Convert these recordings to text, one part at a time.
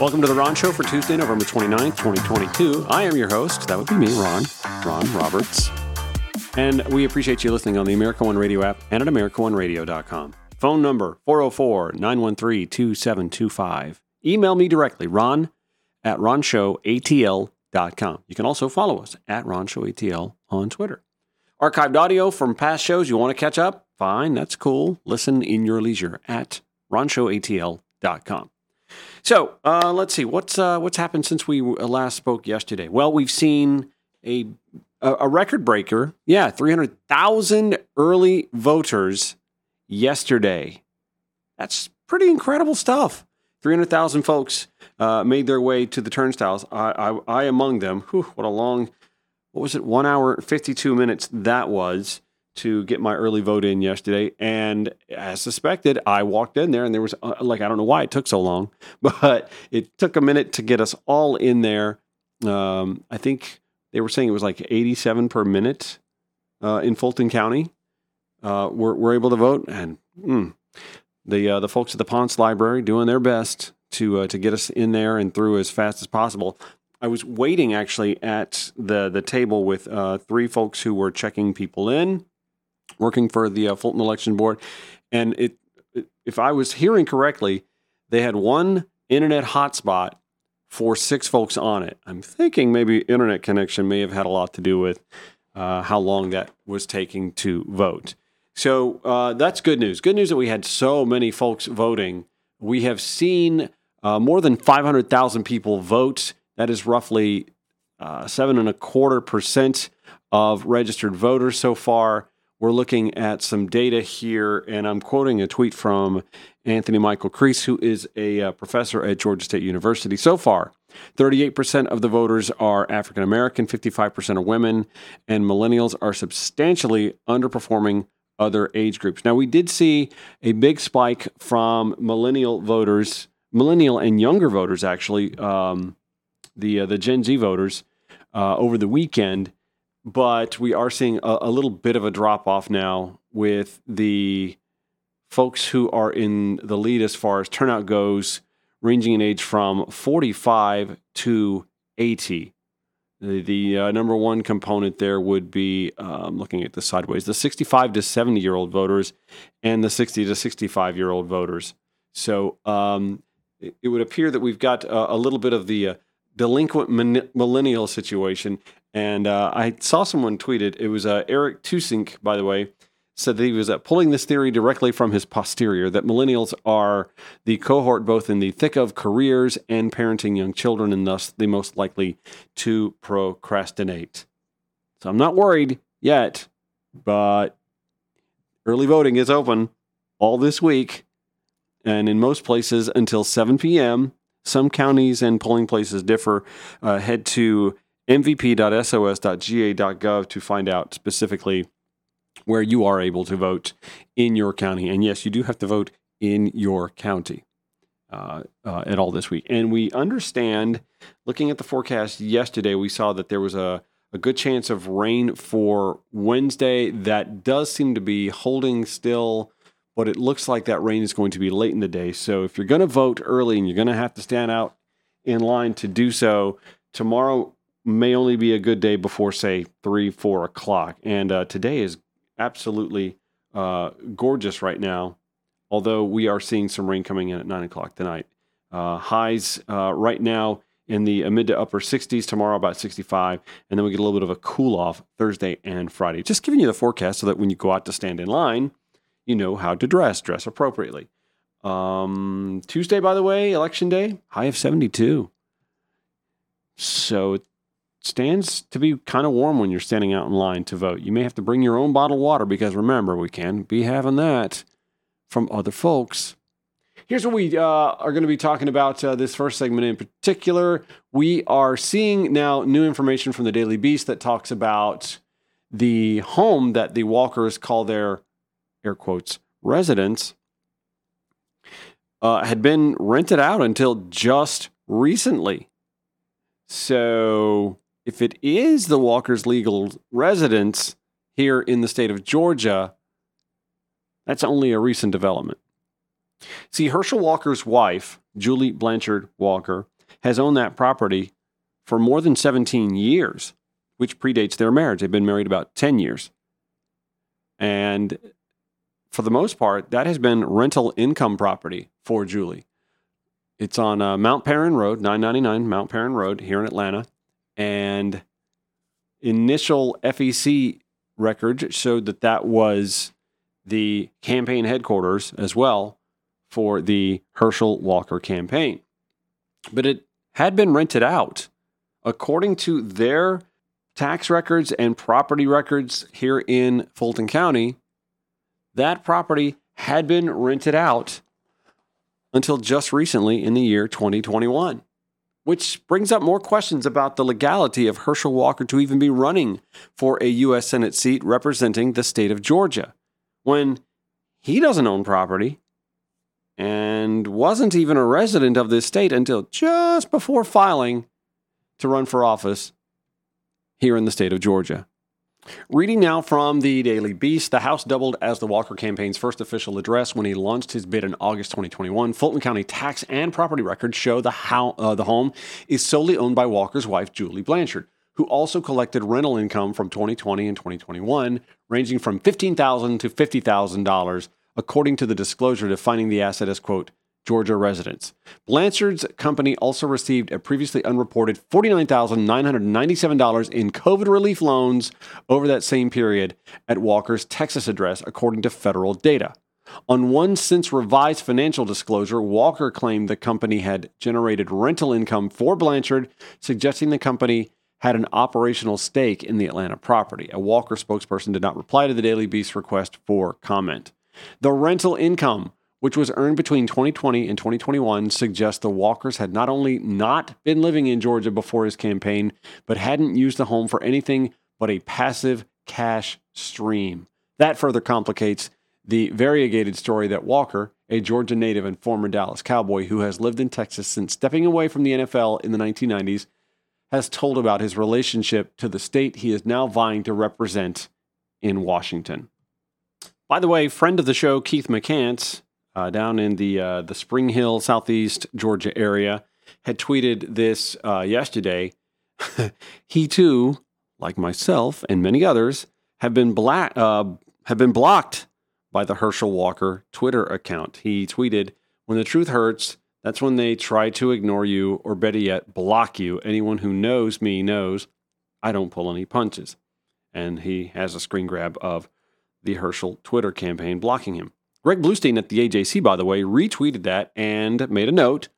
Welcome to the Ron Show for Tuesday, November 29th, 2022. I am your host. That would be me, Ron, Ron Roberts. And we appreciate you listening on the America One Radio app and at AmericaOneRadio.com. Phone number 404 913 2725. Email me directly, ron at ronshowatl.com. You can also follow us at ronshowatl on Twitter. Archived audio from past shows you want to catch up? Fine, that's cool. Listen in your leisure at ronshowatl.com. So uh, let's see what's uh, what's happened since we last spoke yesterday. Well, we've seen a a, record breaker. Yeah, three hundred thousand early voters yesterday. That's pretty incredible stuff. Three hundred thousand folks uh, made their way to the turnstiles. I, I, I among them. Whew, what a long. What was it? One hour fifty two minutes. That was to get my early vote in yesterday. And as suspected, I walked in there and there was, uh, like, I don't know why it took so long, but it took a minute to get us all in there. Um, I think they were saying it was like 87 per minute uh, in Fulton County. Uh, were, were able to vote. And mm, the, uh, the folks at the Ponce Library doing their best to, uh, to get us in there and through as fast as possible. I was waiting actually at the the table with uh, three folks who were checking people in, working for the uh, Fulton Election Board, and it, it, if I was hearing correctly, they had one internet hotspot for six folks on it. I'm thinking maybe internet connection may have had a lot to do with uh, how long that was taking to vote. So uh, that's good news. Good news that we had so many folks voting. We have seen uh, more than 500,000 people vote. That is roughly uh, seven and a quarter percent of registered voters so far we're looking at some data here, and I'm quoting a tweet from Anthony Michael Kreis, who is a uh, professor at Georgia State University. So far, 38% of the voters are African American, 55% are women, and millennials are substantially underperforming other age groups. Now, we did see a big spike from millennial voters, millennial and younger voters, actually, um, the uh, the Gen Z voters uh, over the weekend but we are seeing a, a little bit of a drop off now with the folks who are in the lead as far as turnout goes, ranging in age from 45 to 80. The, the uh, number one component there would be um, looking at the sideways the 65 to 70 year old voters and the 60 to 65 year old voters. So um, it, it, would appear that we've got a little bit of the uh, delinquent millennial situation. And uh, I saw someone tweet it. It was uh, Eric Tusink, by the way, said that he was uh, pulling this theory directly from his posterior that millennials are the cohort both in the thick of careers and parenting young children, and thus the most likely to procrastinate. So I'm not worried yet, but early voting is open all this week, and in most places until 7 p.m. Some counties and polling places differ. Uh, head to mvp.sos.ga.gov to find out specifically where you are able to vote in your county. And yes, you do have to vote in your county uh, uh, at all this week. And we understand, looking at the forecast yesterday, we saw that there was a, a good chance of rain for Wednesday. That does seem to be holding still, but it looks like that rain is going to be late in the day. So if you're going to vote early and you're going to have to stand out in line to do so, tomorrow may only be a good day before, say, three, four o'clock. And uh, today is absolutely uh, gorgeous right now, although we are seeing some rain coming in at nine o'clock tonight. Uh, highs uh, right now in the mid to upper 60s, tomorrow about 65, and then we get a little bit of a cool off Thursday and Friday. Just giving you the forecast so that when you go out to stand in line, you know how to dress, dress appropriately. Um, Tuesday, by the way, election day, high of 72. So it stands to be kind of warm when you're standing out in line to vote. You may have to bring your own bottled water because remember, we can't be having that from other folks. Here's what we uh, are going to be talking about uh, this first segment in particular. We are seeing now new information from the Daily Beast that talks about the home that the walkers call their air quotes residence uh, had been rented out until just recently. So if it is the Walker's legal residence here in the state of Georgia, that's only a recent development. See, Herschel Walker's wife Julie Blanchard Walker, has owned that property for more than 17 years, which predates their marriage. They've been married about 10 years. And for the most part, that has been rental income property for Julie. It's on uh, Mount Paran Road, 999 Mount Paran Road here in Atlanta. And initial FEC records showed that that was the campaign headquarters as well for the Herschel Walker campaign. But it had been rented out. According to their tax records and property records here in Fulton County, that property had been rented out until just recently in the year 2021, which brings up more questions about the legality of Herschel Walker to even be running for a U.S. Senate seat representing the state of Georgia when he doesn't own property and wasn't even a resident of this state until just before filing to run for office here in the state of Georgia. Reading now from the Daily Beast, the House doubled as the Walker campaign's first official address when he launched his bid in August 2021. Fulton County tax and property records show the, how, uh, the home is solely owned by Walker's wife, Julie Blanchard, who also collected rental income from 2020 and 2021, ranging from 15,000 to $50,000, according to the disclosure defining the asset as, quote, Georgia residents. Blanchard's company also received a previously unreported $49,997 in COVID relief loans over that same period at Walker's Texas address, according to federal data. On one since revised financial disclosure, Walker claimed the company had generated rental income for Blanchard, suggesting the company had an operational stake in the Atlanta property. A Walker spokesperson did not reply to the Daily Beast request for comment. The rental income which was earned between 2020 and 2021, suggests the Walkers had not only not been living in Georgia before his campaign, but hadn't used the home for anything but a passive cash stream. That further complicates the variegated story that Walker, a Georgia native and former Dallas Cowboy who has lived in Texas since stepping away from the NFL in the 1990s, has told about his relationship to the state he is now vying to represent in Washington. By the way, friend of the show, Keith McCants, uh, down in the uh, the Spring Hill, Southeast Georgia area, had tweeted this uh, yesterday. he too, like myself and many others, have been black uh, have been blocked by the Herschel Walker Twitter account. He tweeted, "When the truth hurts." That's when they try to ignore you or better yet, block you. Anyone who knows me knows I don't pull any punches. And he has a screen grab of the Herschel Twitter campaign blocking him. Greg Bluestein at the AJC, by the way, retweeted that and made a note.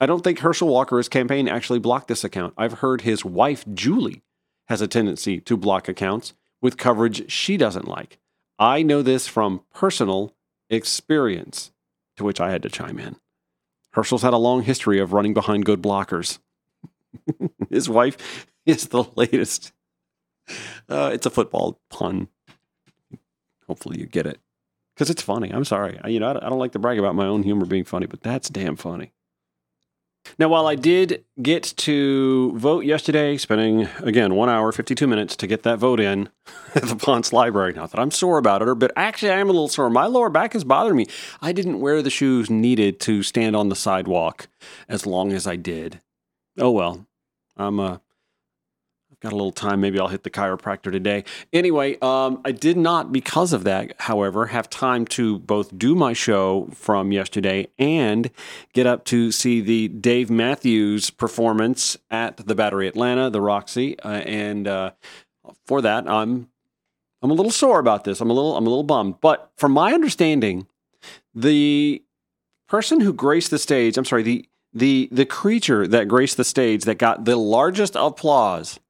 I don't think Herschel Walker's campaign actually blocked this account. I've heard his wife, Julie, has a tendency to block accounts with coverage she doesn't like. I know this from personal experience, to which I had to chime in. Herschel's had a long history of running behind good blockers. his wife is the latest. Uh, it's a football pun. Hopefully, you get it because it's funny. I'm sorry. I, you know, I don't like to brag about my own humor being funny, but that's damn funny. Now, while I did get to vote yesterday, spending again one hour, 52 minutes to get that vote in at the Ponce Library, not that I'm sore about it, or, but actually I am a little sore. My lower back is bothering me. I didn't wear the shoes needed to stand on the sidewalk as long as I did. Oh well, I'm uh, got a little time. Maybe I'll hit the chiropractor today. Anyway, um, I did not, because of that, however, have time to both do my show from yesterday and get up to see the Dave Matthews performance at the Battery Atlanta, the Roxy, uh, and uh, for that, I'm I'm a little sore about this. I'm a little I'm a little bummed. But from my understanding, the person who graced the stage, I'm sorry, the the the creature that graced the stage that got the largest applause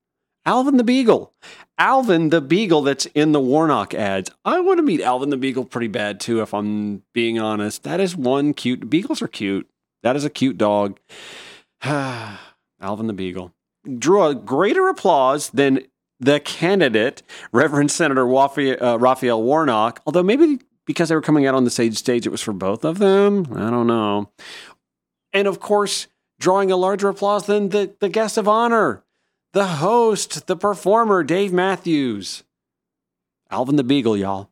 Alvin the Beagle. Alvin the Beagle that's in the Warnock ads. I want to meet Alvin the Beagle pretty bad too, if I'm being honest. That is one cute. Beagles are cute. That is a cute dog. Alvin the Beagle drew a greater applause than the candidate, Reverend Senator uh, Raphael Warnock, although maybe because they were coming out on the stage stage, it was for both of them. I don't know. And of course, drawing a larger applause than the, the guest of honor, the host, the performer, Dave Matthews. Alvin the Beagle, y'all.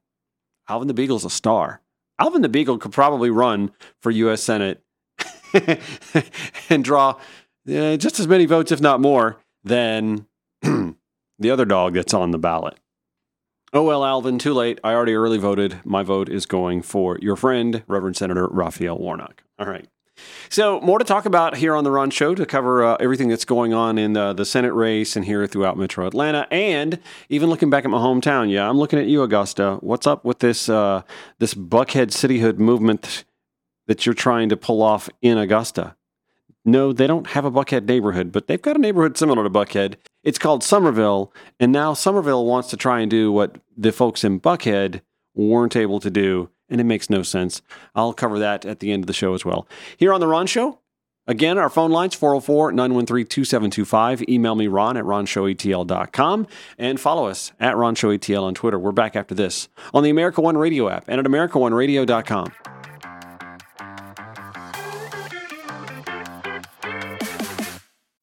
Alvin the Beagle's a star. Alvin the Beagle could probably run for U.S. Senate and draw uh, just as many votes, if not more, than the other dog that's on the ballot. Oh, well, Alvin, too late. I already early voted. My vote is going for your friend, Reverend Senator Raphael Warnock. All right. So, more to talk about here on the Ron Show to cover uh, everything that's going on in the, Senate race and here throughout Metro Atlanta, and even looking back at my hometown. Yeah, I'm looking at you, Augusta. What's up with this uh, this Buckhead cityhood movement that you're trying to pull off in Augusta? No, they don't have a Buckhead neighborhood, but they've got a neighborhood similar to Buckhead. It's called Summerville, and now Summerville wants to try and do what the folks in Buckhead weren't able to do and it makes no sense. I'll cover that at the end of the show as well. Here on The Ron Show, Again, our phone lines 404 913 2725. Email me, ron at ronshowatl.com, and follow us at ronshowatl on Twitter. We're back after this on the America One Radio app and at americaoneradio.com.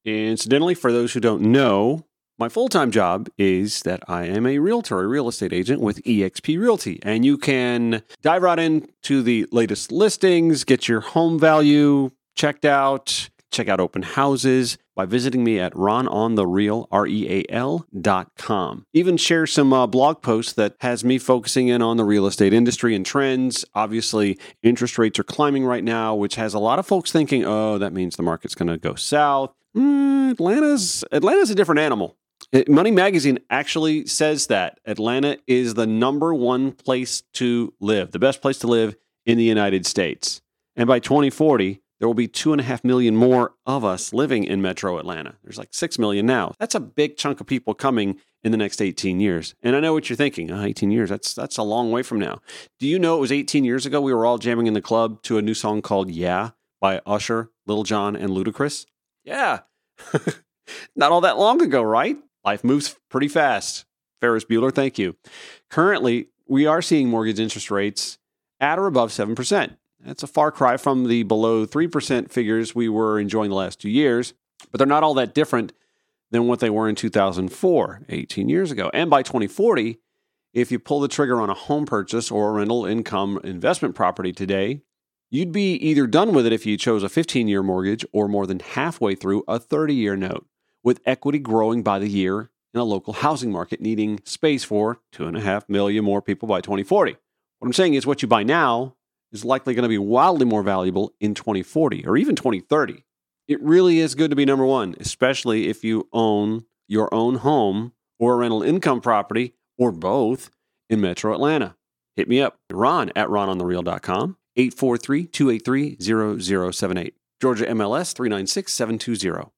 Incidentally, for those who don't know, my full time job is that I am a realtor, a real estate agent with eXp Realty. And you can dive right into the latest listings, get your home value checked out, check out open houses by visiting me at rononthereal, R-E-A-L dot com. Even share some uh, blog posts that has me focusing in on the real estate industry and trends. Obviously, interest rates are climbing right now, which has a lot of folks thinking, oh, that means the market's going to go south. Mm, Atlanta's Atlanta's a different animal. Uh, Money Magazine actually says that Atlanta is the number one place to live, the best place to live in the United States. And by 2040, there will be two and a half million more of us living in metro Atlanta. There's like six million now. That's a big chunk of people coming in the next 18 years. And I know what you're thinking. Oh, 18 years, that's that's a long way from now. Do you know it was 18 years ago we were all jamming in the club to a new song called Yeah by Usher, Lil Jon, and Ludacris? Yeah. Not all that long ago, right? Life moves pretty fast. Ferris Bueller, thank you. Currently, we are seeing mortgage interest rates at or above 7%. That's a far cry from the below 3% figures we were enjoying the last two years, but they're not all that different than what they were in 2004, 18 years ago. And by 2040, if you pull the trigger on a home purchase or a rental income investment property today, you'd be either done with it if you chose a 15 year mortgage or more than halfway through a 30 year note with equity growing by the year in a local housing market needing space for two and a half million more people by 2040. What I'm saying is, what you buy now is likely going to be wildly more valuable in 2040 or even 2030. It really is good to be number one, especially if you own your own home or a rental income property or both in metro Atlanta. Hit me up, ron at rononthereal.com, 843 283 0078. Georgia MLS 396 720.